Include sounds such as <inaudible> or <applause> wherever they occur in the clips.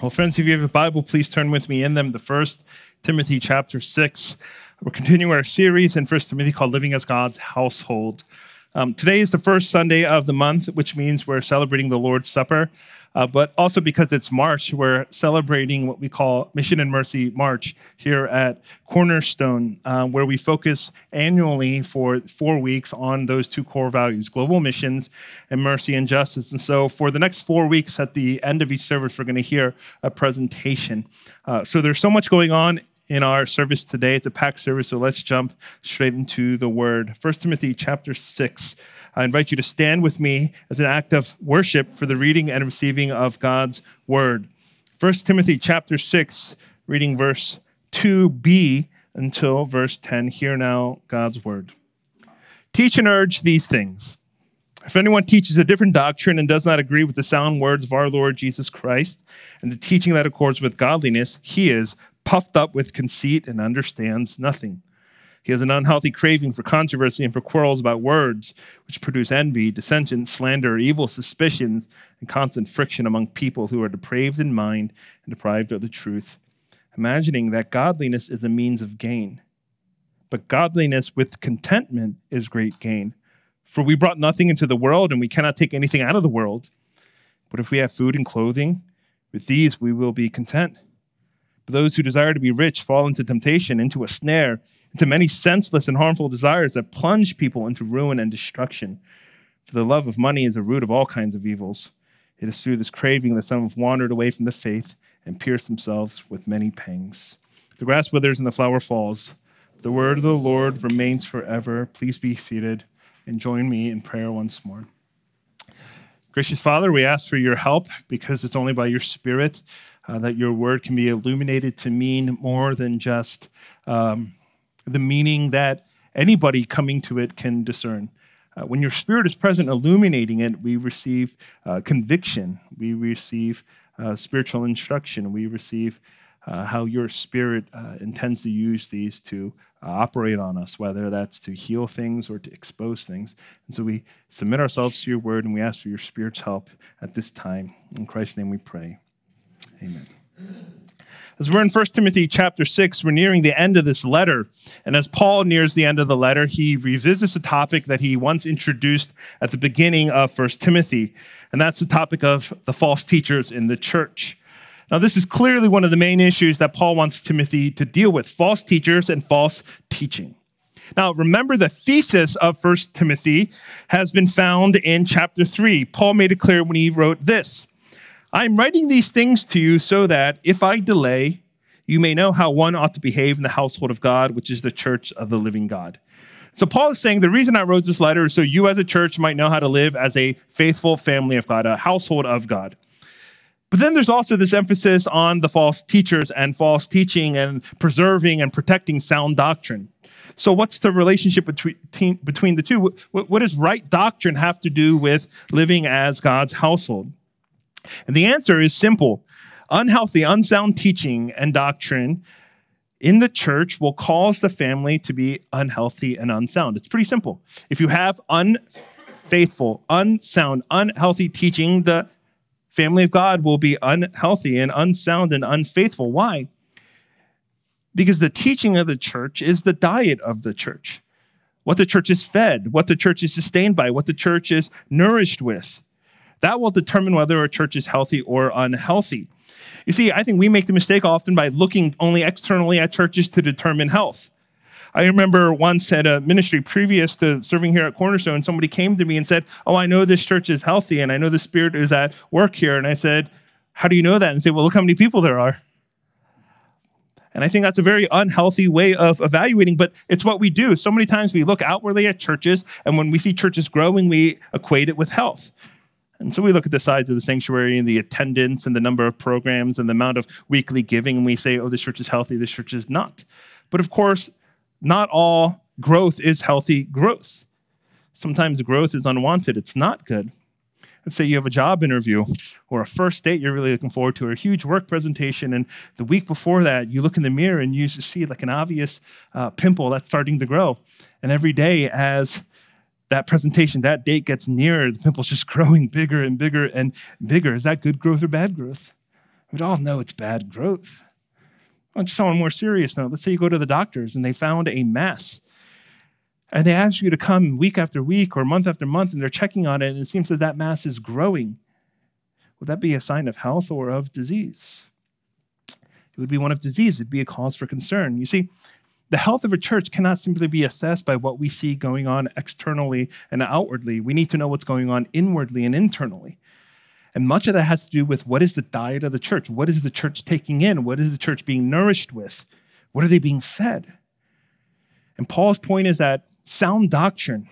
Well, friends, if you have a Bible, please turn with me in them. The first Timothy chapter 6. We're continuing our series in First Timothy called Living as God's Household. Um, today is the first Sunday of the month, which means we're celebrating the Lord's Supper. Uh, but also because it's March, we're celebrating what we call Mission and Mercy March here at Cornerstone, uh, where we focus annually for four weeks on those two core values global missions and mercy and justice. And so, for the next four weeks, at the end of each service, we're going to hear a presentation. Uh, so, there's so much going on in our service today. It's a packed service, so let's jump straight into the word. 1 Timothy chapter 6. I invite you to stand with me as an act of worship for the reading and receiving of God's word. 1 Timothy chapter 6, reading verse 2b until verse 10. Hear now God's word. Teach and urge these things. If anyone teaches a different doctrine and does not agree with the sound words of our Lord Jesus Christ and the teaching that accords with godliness, he is puffed up with conceit and understands nothing. He has an unhealthy craving for controversy and for quarrels about words, which produce envy, dissension, slander, evil suspicions, and constant friction among people who are depraved in mind and deprived of the truth, imagining that godliness is a means of gain. But godliness with contentment is great gain. For we brought nothing into the world, and we cannot take anything out of the world. But if we have food and clothing, with these we will be content. Those who desire to be rich fall into temptation, into a snare into many senseless and harmful desires that plunge people into ruin and destruction. For the love of money is the root of all kinds of evils. It is through this craving that some have wandered away from the faith and pierced themselves with many pangs. The grass withers and the flower falls. The word of the Lord remains forever. Please be seated and join me in prayer once more. Gracious Father, we ask for your help because it's only by your Spirit uh, that your word can be illuminated to mean more than just um, the meaning that anybody coming to it can discern. Uh, when your spirit is present, illuminating it, we receive uh, conviction, we receive uh, spiritual instruction, we receive uh, how your spirit uh, intends to use these to operate on us, whether that's to heal things or to expose things. And so we submit ourselves to your word and we ask for your spirit's help at this time. In Christ's name we pray. Amen. As we're in 1 Timothy chapter 6, we're nearing the end of this letter. And as Paul nears the end of the letter, he revisits a topic that he once introduced at the beginning of 1 Timothy. And that's the topic of the false teachers in the church. Now, this is clearly one of the main issues that Paul wants Timothy to deal with false teachers and false teaching. Now, remember the thesis of 1 Timothy has been found in chapter 3. Paul made it clear when he wrote this I'm writing these things to you so that if I delay, you may know how one ought to behave in the household of God, which is the church of the living God. So, Paul is saying the reason I wrote this letter is so you as a church might know how to live as a faithful family of God, a household of God. But then there's also this emphasis on the false teachers and false teaching and preserving and protecting sound doctrine. So, what's the relationship between, between the two? What, what does right doctrine have to do with living as God's household? And the answer is simple unhealthy, unsound teaching and doctrine in the church will cause the family to be unhealthy and unsound. It's pretty simple. If you have unfaithful, unsound, unhealthy teaching, the family of God will be unhealthy and unsound and unfaithful. Why? Because the teaching of the church is the diet of the church. What the church is fed, what the church is sustained by, what the church is nourished with. That will determine whether a church is healthy or unhealthy. You see, I think we make the mistake often by looking only externally at churches to determine health. I remember once at a ministry previous to serving here at Cornerstone, somebody came to me and said, Oh, I know this church is healthy and I know the Spirit is at work here. And I said, How do you know that? And say, Well, look how many people there are. And I think that's a very unhealthy way of evaluating, but it's what we do. So many times we look outwardly at churches, and when we see churches growing, we equate it with health. And so we look at the size of the sanctuary and the attendance and the number of programs and the amount of weekly giving, and we say, oh, this church is healthy, this church is not. But of course, not all growth is healthy growth. Sometimes growth is unwanted, it's not good. Let's say you have a job interview or a first date you're really looking forward to, or a huge work presentation, and the week before that, you look in the mirror and you see like an obvious uh, pimple that's starting to grow. And every day, as that presentation, that date gets nearer, the pimple's just <laughs> growing bigger and bigger and bigger. Is that good growth or bad growth? We'd all know it's bad growth. On just on a more serious note, let's say you go to the doctors and they found a mass. And they ask you to come week after week or month after month, and they're checking on it, and it seems that that mass is growing. Would that be a sign of health or of disease? It would be one of disease. It'd be a cause for concern. You see, the health of a church cannot simply be assessed by what we see going on externally and outwardly. We need to know what's going on inwardly and internally. And much of that has to do with what is the diet of the church? What is the church taking in? What is the church being nourished with? What are they being fed? And Paul's point is that sound doctrine,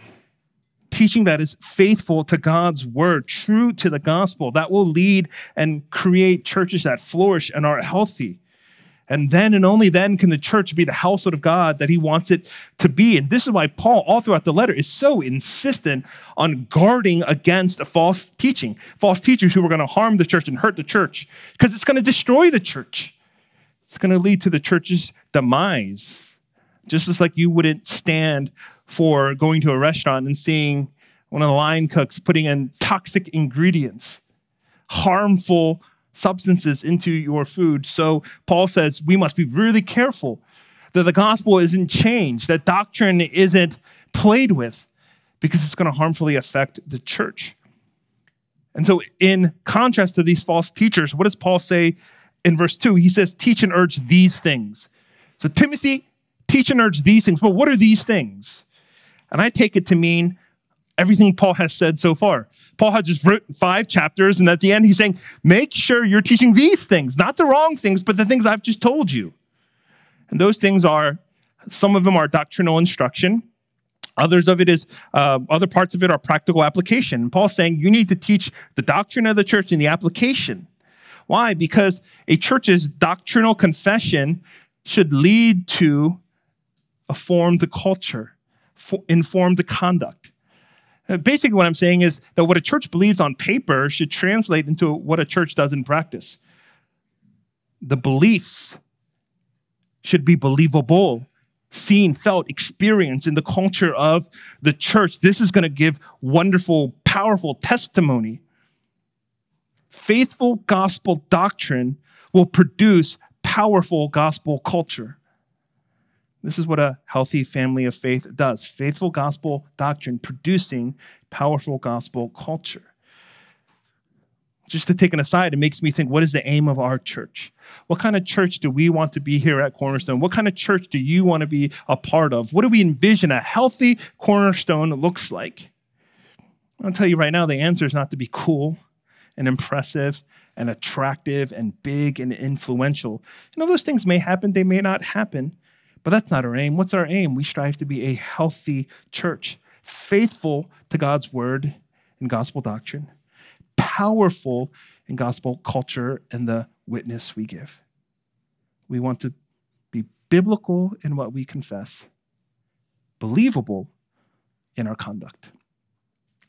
teaching that is faithful to God's word, true to the gospel, that will lead and create churches that flourish and are healthy. And then and only then can the church be the household of God that he wants it to be. And this is why Paul, all throughout the letter, is so insistent on guarding against a false teaching, false teachers who are going to harm the church and hurt the church, because it's going to destroy the church. It's going to lead to the church's demise. Just as like you wouldn't stand for going to a restaurant and seeing one of the line cooks putting in toxic ingredients, harmful substances into your food. So Paul says we must be really careful that the gospel isn't changed, that doctrine isn't played with, because it's going to harmfully affect the church. And so, in contrast to these false teachers, what does Paul say in verse 2? He says, Teach and urge these things. So, Timothy, teach and urge these things. But what are these things? And I take it to mean everything Paul has said so far. Paul has just written five chapters, and at the end, he's saying, Make sure you're teaching these things, not the wrong things, but the things I've just told you. And those things are some of them are doctrinal instruction. Others of it is, uh, other parts of it are practical application. And Paul's saying you need to teach the doctrine of the church and the application. Why? Because a church's doctrinal confession should lead to a formed culture, inform the conduct. Uh, basically, what I'm saying is that what a church believes on paper should translate into what a church does in practice. The beliefs should be believable, seen, felt, experienced in the culture of the church. This is going to give wonderful, powerful testimony. Faithful gospel doctrine will produce powerful gospel culture. This is what a healthy family of faith does faithful gospel doctrine producing powerful gospel culture. Just to take an aside, it makes me think what is the aim of our church? What kind of church do we want to be here at Cornerstone? What kind of church do you want to be a part of? What do we envision a healthy Cornerstone looks like? I'll tell you right now, the answer is not to be cool and impressive and attractive and big and influential. You know, those things may happen, they may not happen. But that's not our aim. What's our aim? We strive to be a healthy church, faithful to God's word and gospel doctrine, powerful in gospel culture and the witness we give. We want to be biblical in what we confess, believable in our conduct.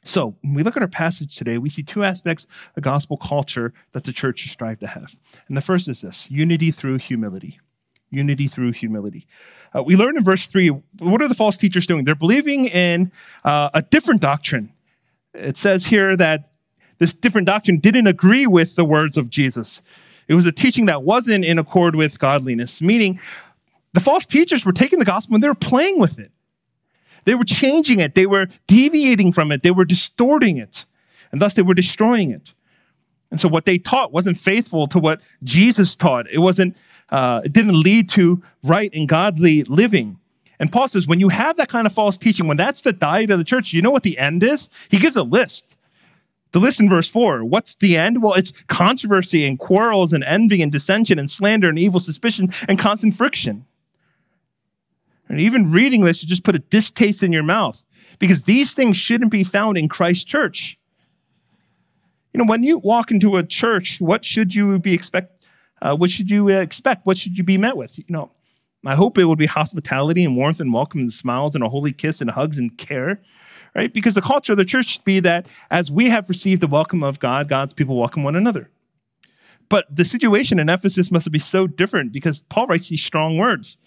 So, when we look at our passage today, we see two aspects of gospel culture that the church should strive to have. And the first is this unity through humility unity through humility. Uh, we learn in verse 3 what are the false teachers doing? They're believing in uh, a different doctrine. It says here that this different doctrine didn't agree with the words of Jesus. It was a teaching that wasn't in accord with godliness, meaning the false teachers were taking the gospel and they were playing with it. They were changing it, they were deviating from it, they were distorting it, and thus they were destroying it. And so what they taught wasn't faithful to what Jesus taught. It wasn't uh, it didn't lead to right and godly living. And Paul says, when you have that kind of false teaching, when that's the diet of the church, you know what the end is? He gives a list. The list in verse 4. What's the end? Well, it's controversy and quarrels and envy and dissension and slander and evil suspicion and constant friction. And even reading this, you just put a distaste in your mouth because these things shouldn't be found in Christ's church. You know, when you walk into a church, what should you be expect? Uh, what should you expect? What should you be met with? You know, I hope it would be hospitality and warmth and welcome and smiles and a holy kiss and hugs and care, right? Because the culture of the church should be that as we have received the welcome of God, God's people welcome one another. But the situation in Ephesus must be so different because Paul writes these strong words.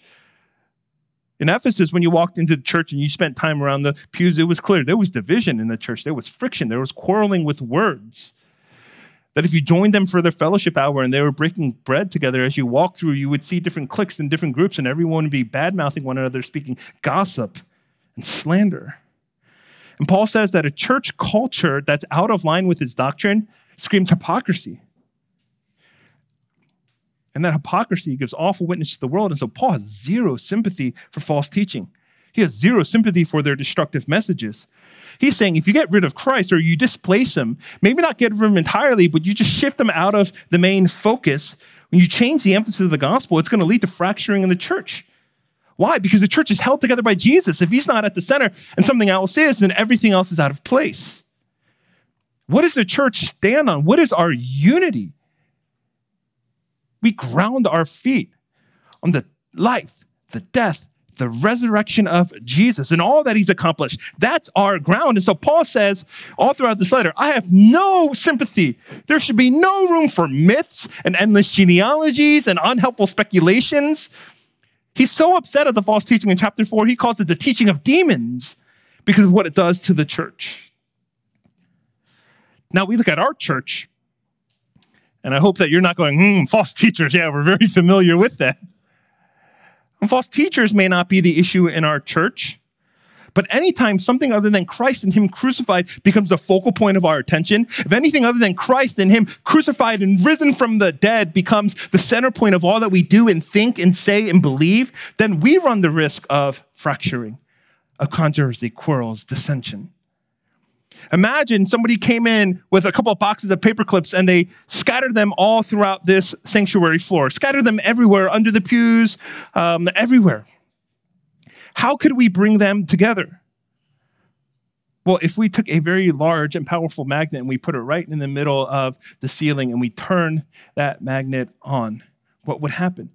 In Ephesus, when you walked into the church and you spent time around the pews, it was clear there was division in the church. There was friction. There was quarreling with words. That if you joined them for their fellowship hour and they were breaking bread together, as you walked through, you would see different cliques and different groups, and everyone would be bad mouthing one another, speaking gossip and slander. And Paul says that a church culture that's out of line with his doctrine screams hypocrisy. And that hypocrisy gives awful witness to the world. And so Paul has zero sympathy for false teaching. He has zero sympathy for their destructive messages. He's saying if you get rid of Christ or you displace him, maybe not get rid of him entirely, but you just shift him out of the main focus, when you change the emphasis of the gospel, it's going to lead to fracturing in the church. Why? Because the church is held together by Jesus. If he's not at the center and something else is, then everything else is out of place. What does the church stand on? What is our unity? We ground our feet on the life, the death, the resurrection of Jesus and all that he's accomplished. That's our ground. And so Paul says all throughout this letter, I have no sympathy. There should be no room for myths and endless genealogies and unhelpful speculations. He's so upset at the false teaching in chapter four, he calls it the teaching of demons because of what it does to the church. Now we look at our church, and I hope that you're not going, hmm, false teachers. Yeah, we're very familiar with that. And false teachers may not be the issue in our church, but anytime something other than Christ and Him crucified becomes the focal point of our attention, if anything other than Christ and Him crucified and risen from the dead becomes the center point of all that we do and think and say and believe, then we run the risk of fracturing, of controversy, quarrels, dissension. Imagine somebody came in with a couple of boxes of paper clips and they scattered them all throughout this sanctuary floor, scattered them everywhere, under the pews, um, everywhere. How could we bring them together? Well, if we took a very large and powerful magnet and we put it right in the middle of the ceiling and we turn that magnet on, what would happen?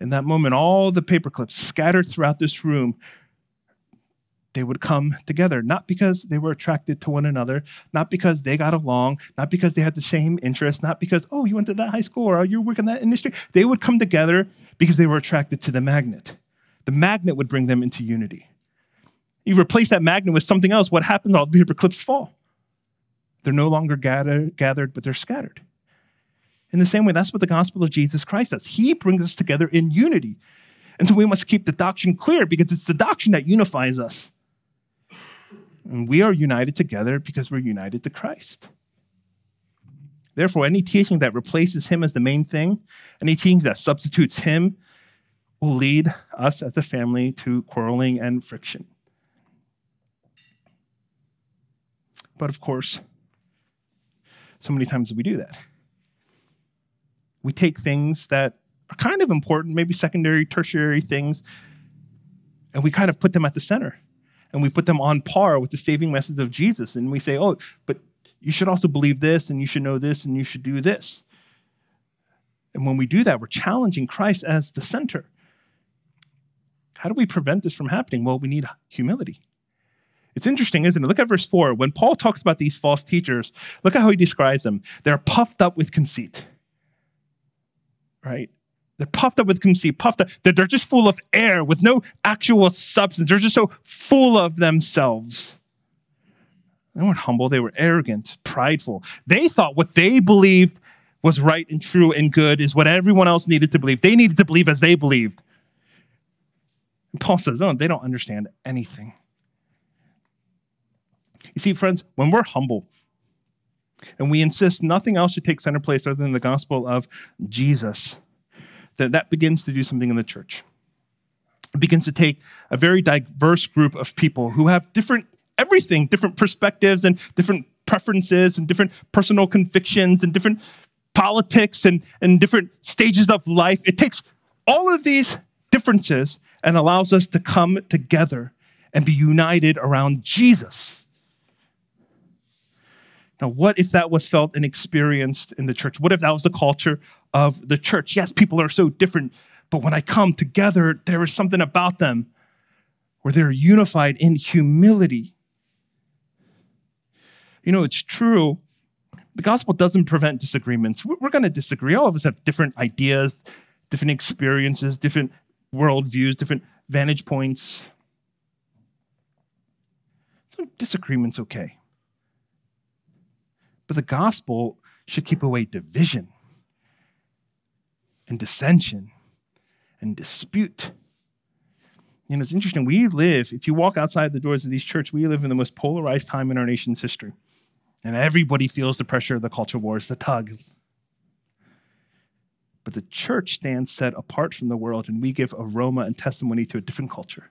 In that moment, all the paper clips scattered throughout this room they would come together, not because they were attracted to one another, not because they got along, not because they had the same interests, not because, oh, you went to that high school or you're working that industry. They would come together because they were attracted to the magnet. The magnet would bring them into unity. You replace that magnet with something else, what happens? All the paper clips fall. They're no longer gather, gathered, but they're scattered. In the same way, that's what the gospel of Jesus Christ does. He brings us together in unity. And so we must keep the doctrine clear because it's the doctrine that unifies us. And we are united together because we're united to Christ. Therefore, any teaching that replaces him as the main thing, any teaching that substitutes him, will lead us as a family to quarreling and friction. But of course, so many times we do that. We take things that are kind of important, maybe secondary, tertiary things, and we kind of put them at the center and we put them on par with the saving message of Jesus. And we say, oh, but you should also believe this, and you should know this, and you should do this. And when we do that, we're challenging Christ as the center. How do we prevent this from happening? Well, we need humility. It's interesting, isn't it? Look at verse 4. When Paul talks about these false teachers, look at how he describes them. They're puffed up with conceit. Right? They're puffed up with conceit, puffed up. They're, they're just full of air with no actual substance. They're just so full of themselves. They weren't humble, they were arrogant, prideful. They thought what they believed was right and true and good is what everyone else needed to believe. They needed to believe as they believed. And Paul says, oh, they don't understand anything. You see, friends, when we're humble and we insist nothing else should take center place other than the gospel of Jesus, that that begins to do something in the church. It begins to take a very diverse group of people who have different everything, different perspectives and different preferences and different personal convictions and different politics and, and different stages of life. It takes all of these differences and allows us to come together and be united around Jesus. Now, what if that was felt and experienced in the church? What if that was the culture of the church? Yes, people are so different, but when I come together, there is something about them where they're unified in humility. You know, it's true. The gospel doesn't prevent disagreements. We're going to disagree. All of us have different ideas, different experiences, different worldviews, different vantage points. So disagreement's okay. But the gospel should keep away division and dissension and dispute. You know, it's interesting. We live, if you walk outside the doors of these churches, we live in the most polarized time in our nation's history. And everybody feels the pressure of the culture wars, the tug. But the church stands set apart from the world, and we give aroma and testimony to a different culture,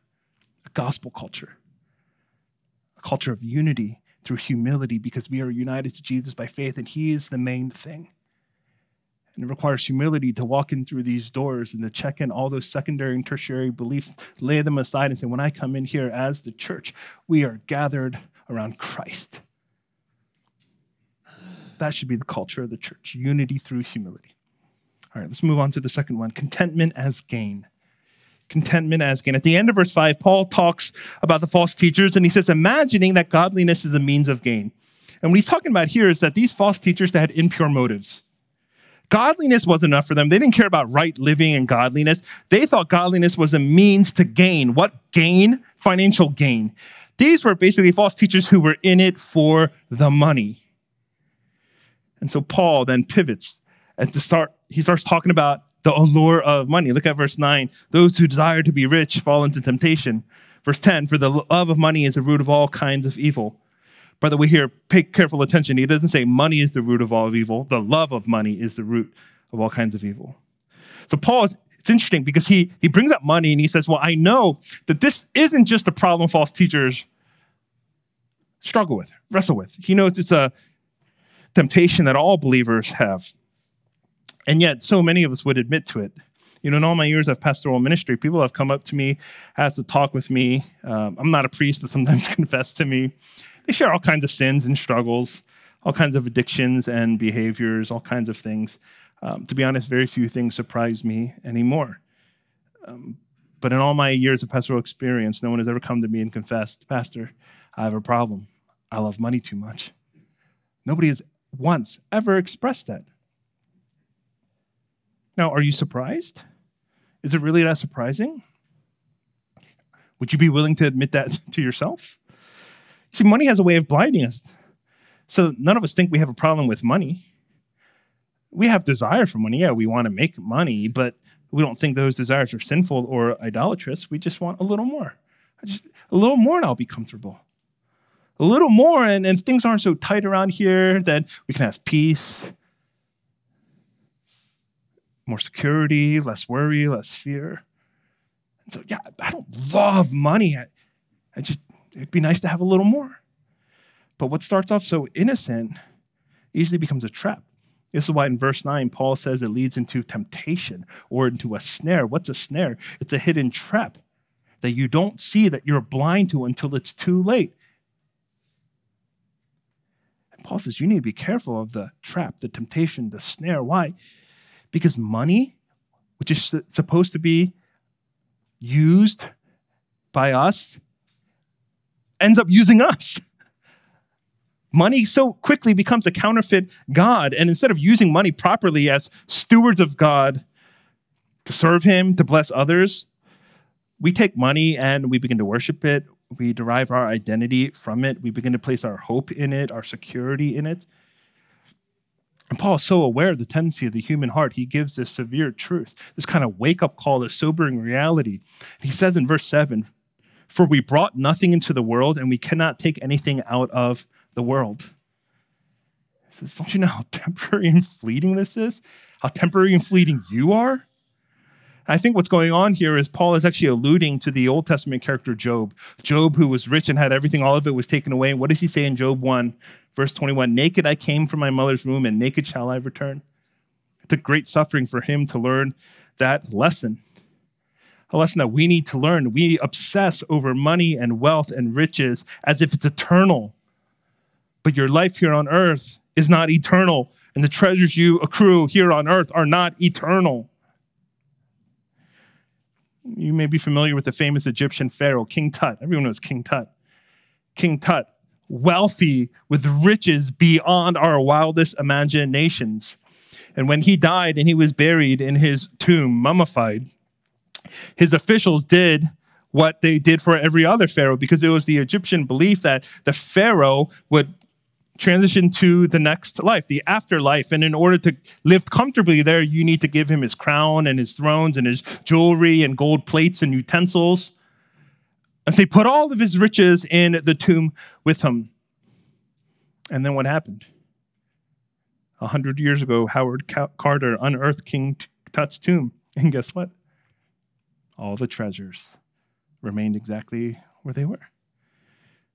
a gospel culture, a culture of unity through humility because we are united to Jesus by faith, and He is the main thing. And it requires humility to walk in through these doors and to check in all those secondary and tertiary beliefs, lay them aside, and say, when I come in here as the church, we are gathered around Christ. That should be the culture of the church unity through humility. All right, let's move on to the second one contentment as gain. Contentment as gain. At the end of verse 5, Paul talks about the false teachers and he says, imagining that godliness is a means of gain. And what he's talking about here is that these false teachers that had impure motives. Godliness wasn't enough for them. They didn't care about right living and godliness. They thought godliness was a means to gain. What gain? Financial gain. These were basically false teachers who were in it for the money. And so Paul then pivots and to start, he starts talking about the allure of money. Look at verse 9. Those who desire to be rich fall into temptation. Verse 10, for the love of money is the root of all kinds of evil. The way, here, pay careful attention. He doesn't say money is the root of all evil. The love of money is the root of all kinds of evil. So Paul is, it's interesting because he, he brings up money and he says, well, I know that this isn't just a problem false teachers struggle with, wrestle with. He knows it's a temptation that all believers have. And yet, so many of us would admit to it. You know, in all my years of pastoral ministry, people have come up to me, asked to talk with me. Um, I'm not a priest, but sometimes <laughs> confess to me. They share all kinds of sins and struggles, all kinds of addictions and behaviors, all kinds of things. Um, to be honest, very few things surprise me anymore. Um, but in all my years of pastoral experience, no one has ever come to me and confessed, Pastor, I have a problem. I love money too much. Nobody has once ever expressed that. Now, are you surprised? Is it really that surprising? Would you be willing to admit that <laughs> to yourself? See, money has a way of blinding us. So none of us think we have a problem with money. We have desire for money. Yeah, we want to make money, but we don't think those desires are sinful or idolatrous. We just want a little more. Just a little more and I'll be comfortable. A little more and, and things aren't so tight around here that we can have peace, more security, less worry, less fear. And so, yeah, I don't love money. I, I just it'd be nice to have a little more. But what starts off so innocent easily becomes a trap. This is why in verse 9, Paul says it leads into temptation or into a snare. What's a snare? It's a hidden trap that you don't see, that you're blind to until it's too late. And Paul says you need to be careful of the trap, the temptation, the snare. Why? Because money, which is supposed to be used by us ends up using us. <laughs> Money so quickly becomes a counterfeit God. And instead of using money properly as stewards of God to serve Him, to bless others, we take money and we begin to worship it. We derive our identity from it. We begin to place our hope in it, our security in it. And Paul is so aware of the tendency of the human heart, he gives this severe truth, this kind of wake up call, this sobering reality. He says in verse 7 for we brought nothing into the world, and we cannot take anything out of the world. He says, Don't you know how temporary and fleeting this is? How temporary and fleeting you are? I think what's going on here is Paul is actually alluding to the Old Testament character Job. Job, who was rich and had everything, all of it was taken away. What does he say in Job 1, verse 21? Naked I came from my mother's womb, and naked shall I return. It took great suffering for him to learn that lesson a lesson that we need to learn. We obsess over money and wealth and riches as if it's eternal. But your life here on earth is not eternal, and the treasures you accrue here on earth are not eternal. You may be familiar with the famous Egyptian pharaoh, King Tut. Everyone knows King Tut. King Tut, wealthy with riches beyond our wildest imaginations. And when he died and he was buried in his tomb, mummified, his officials did what they did for every other pharaoh because it was the Egyptian belief that the pharaoh would transition to the next life, the afterlife. And in order to live comfortably there, you need to give him his crown and his thrones and his jewelry and gold plates and utensils. And so he put all of his riches in the tomb with him. And then what happened? A hundred years ago, Howard Carter unearthed King Tut's tomb. And guess what? All the treasures remained exactly where they were.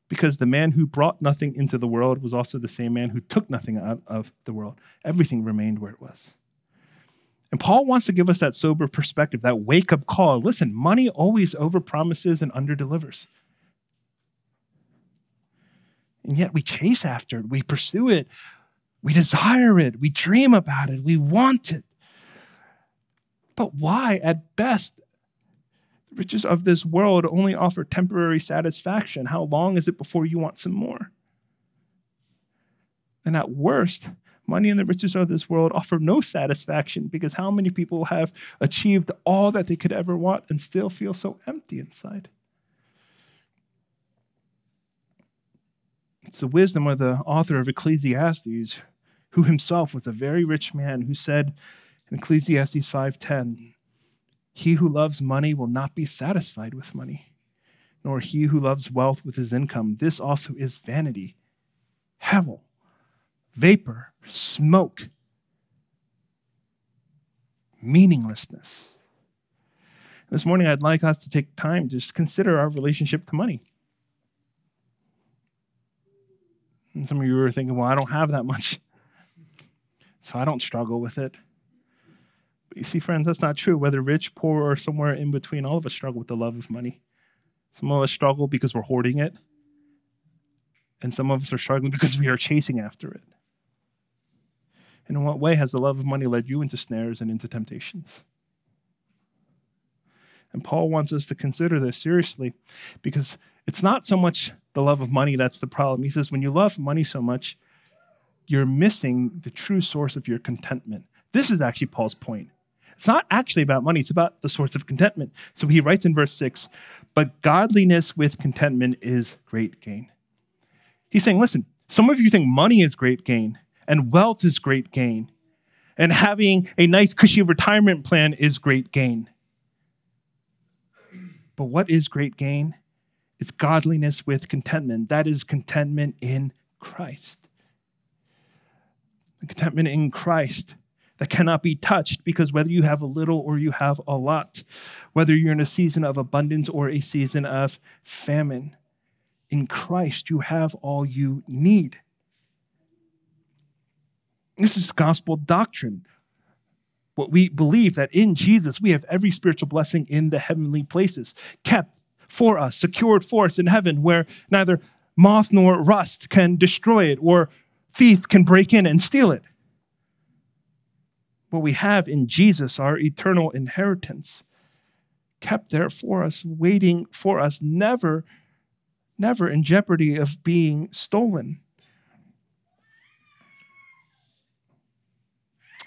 Because the man who brought nothing into the world was also the same man who took nothing out of the world. Everything remained where it was. And Paul wants to give us that sober perspective, that wake up call. Listen, money always overpromises and underdelivers. And yet we chase after it, we pursue it, we desire it, we dream about it, we want it. But why, at best, riches of this world only offer temporary satisfaction? How long is it before you want some more? And at worst, money and the riches of this world offer no satisfaction because how many people have achieved all that they could ever want and still feel so empty inside? It's the wisdom of the author of Ecclesiastes, who himself was a very rich man, who said in Ecclesiastes 5:10, "He who loves money will not be satisfied with money, nor he who loves wealth with his income. This also is vanity, hevel, vapor, smoke, meaninglessness." This morning, I'd like us to take time to just consider our relationship to money. And some of you are thinking, well, I don't have that much. So I don't struggle with it. But you see, friends, that's not true. Whether rich, poor, or somewhere in between, all of us struggle with the love of money. Some of us struggle because we're hoarding it. And some of us are struggling because we are chasing after it. And in what way has the love of money led you into snares and into temptations? And Paul wants us to consider this seriously because it's not so much the love of money that's the problem. He says, when you love money so much, you're missing the true source of your contentment. This is actually Paul's point. It's not actually about money, it's about the source of contentment. So he writes in verse 6 But godliness with contentment is great gain. He's saying, listen, some of you think money is great gain and wealth is great gain, and having a nice, cushy retirement plan is great gain. But what is great gain? It's godliness with contentment. That is contentment in Christ. Contentment in Christ that cannot be touched because whether you have a little or you have a lot, whether you're in a season of abundance or a season of famine, in Christ you have all you need. This is gospel doctrine. What we believe that in Jesus we have every spiritual blessing in the heavenly places, kept for us, secured for us in heaven, where neither moth nor rust can destroy it, or thief can break in and steal it. What we have in Jesus, our eternal inheritance, kept there for us, waiting for us, never, never in jeopardy of being stolen.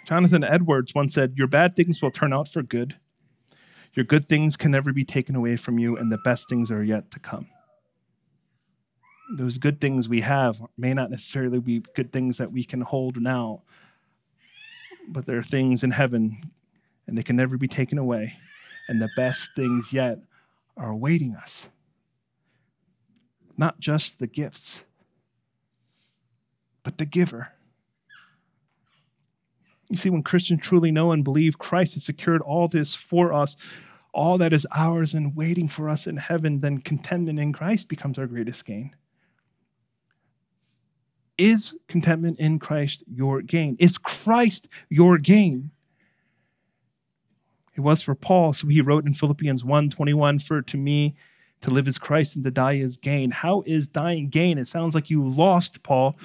Jonathan Edwards once said, Your bad things will turn out for good your good things can never be taken away from you, and the best things are yet to come. Those good things we have may not necessarily be good things that we can hold now, but there are things in heaven, and they can never be taken away, and the best things yet are awaiting us. Not just the gifts, but the giver. You see, when Christians truly know and believe Christ has secured all this for us, all that is ours and waiting for us in heaven, then contentment in Christ becomes our greatest gain. Is contentment in Christ your gain? Is Christ your gain? It was for Paul, so he wrote in Philippians 1 21, For to me, to live is Christ and to die is gain. How is dying gain? It sounds like you lost, Paul.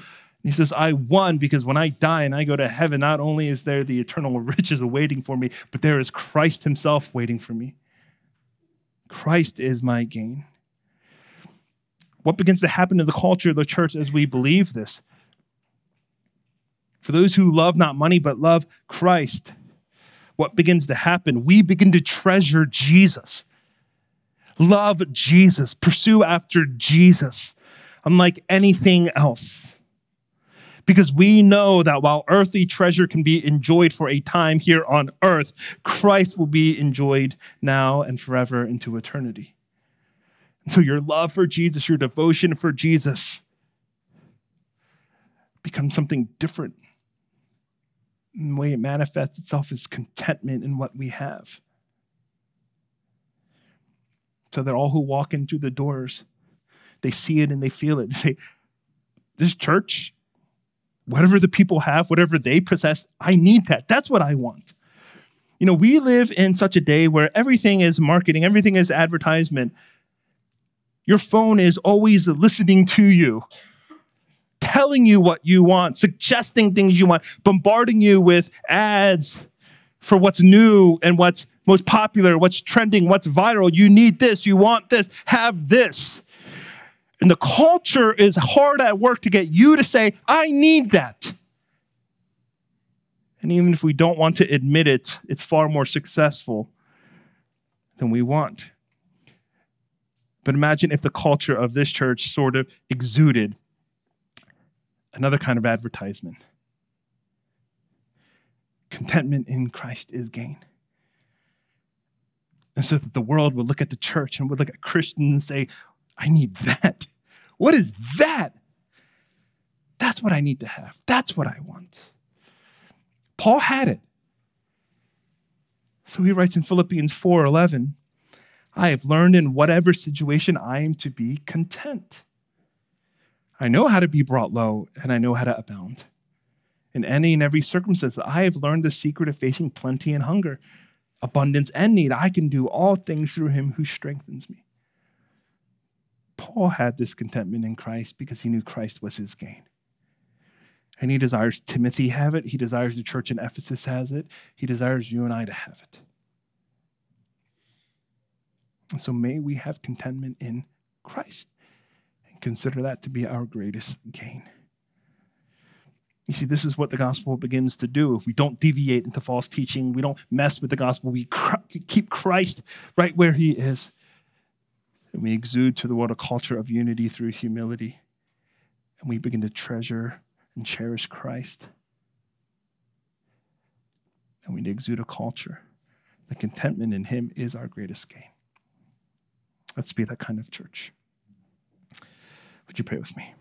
He says, I won because when I die and I go to heaven, not only is there the eternal <laughs> riches awaiting for me, but there is Christ Himself waiting for me. Christ is my gain. What begins to happen in the culture of the church as we believe this? For those who love not money but love Christ, what begins to happen? We begin to treasure Jesus, love Jesus, pursue after Jesus, unlike anything else. because we know that while earthly treasure can be enjoyed for a time here on earth, Christ will be enjoyed now and forever into eternity. So your love for Jesus, your devotion for Jesus becomes something different. And the way it manifests itself is contentment in what we have. So that all who walk in through the doors, they see it and they feel it. <laughs> They say, This church, whatever the people have, whatever they possess, I need that. That's what I want. You know, we live in such a day where everything is marketing, everything is advertisement. Your phone is always listening to you, telling you what you want, suggesting things you want, bombarding you with ads for what's new and what's most popular, what's trending, what's viral. You need this, you want this, have this. And the culture is hard at work to get you to say, I need that. And even if we don't want to admit it, it's far more successful than we want. But imagine if the culture of this church sort of exuded another kind of advertisement. Contentment in Christ is gain. And so that the world would look at the church and would look at Christians and say, I need that. What is that? That's what I need to have. That's what I want. Paul had it. So he writes in Philippians 4:11, I have learned in whatever situation I am to be content. I know how to be brought low and I know how to abound. In any and every circumstance, I have learned the secret of facing plenty and hunger, abundance and need. I can do all things through him who strengthens me. Paul had this contentment in Christ because he knew Christ was his gain. And he desires Timothy have it. He desires the church in Ephesus has it. He desires you and I to have it. And so may we have contentment in Christ and consider that to be our greatest gain. You see, this is what the gospel begins to do. If we don't deviate into false teaching, we don't mess with the gospel, we keep Christ right where he is. And we exude to the world a culture of unity through humility. And we begin to treasure and cherish Christ. And we exude a culture. The contentment in him is our greatest gain. Let's be that kind of church. Would you pray with me?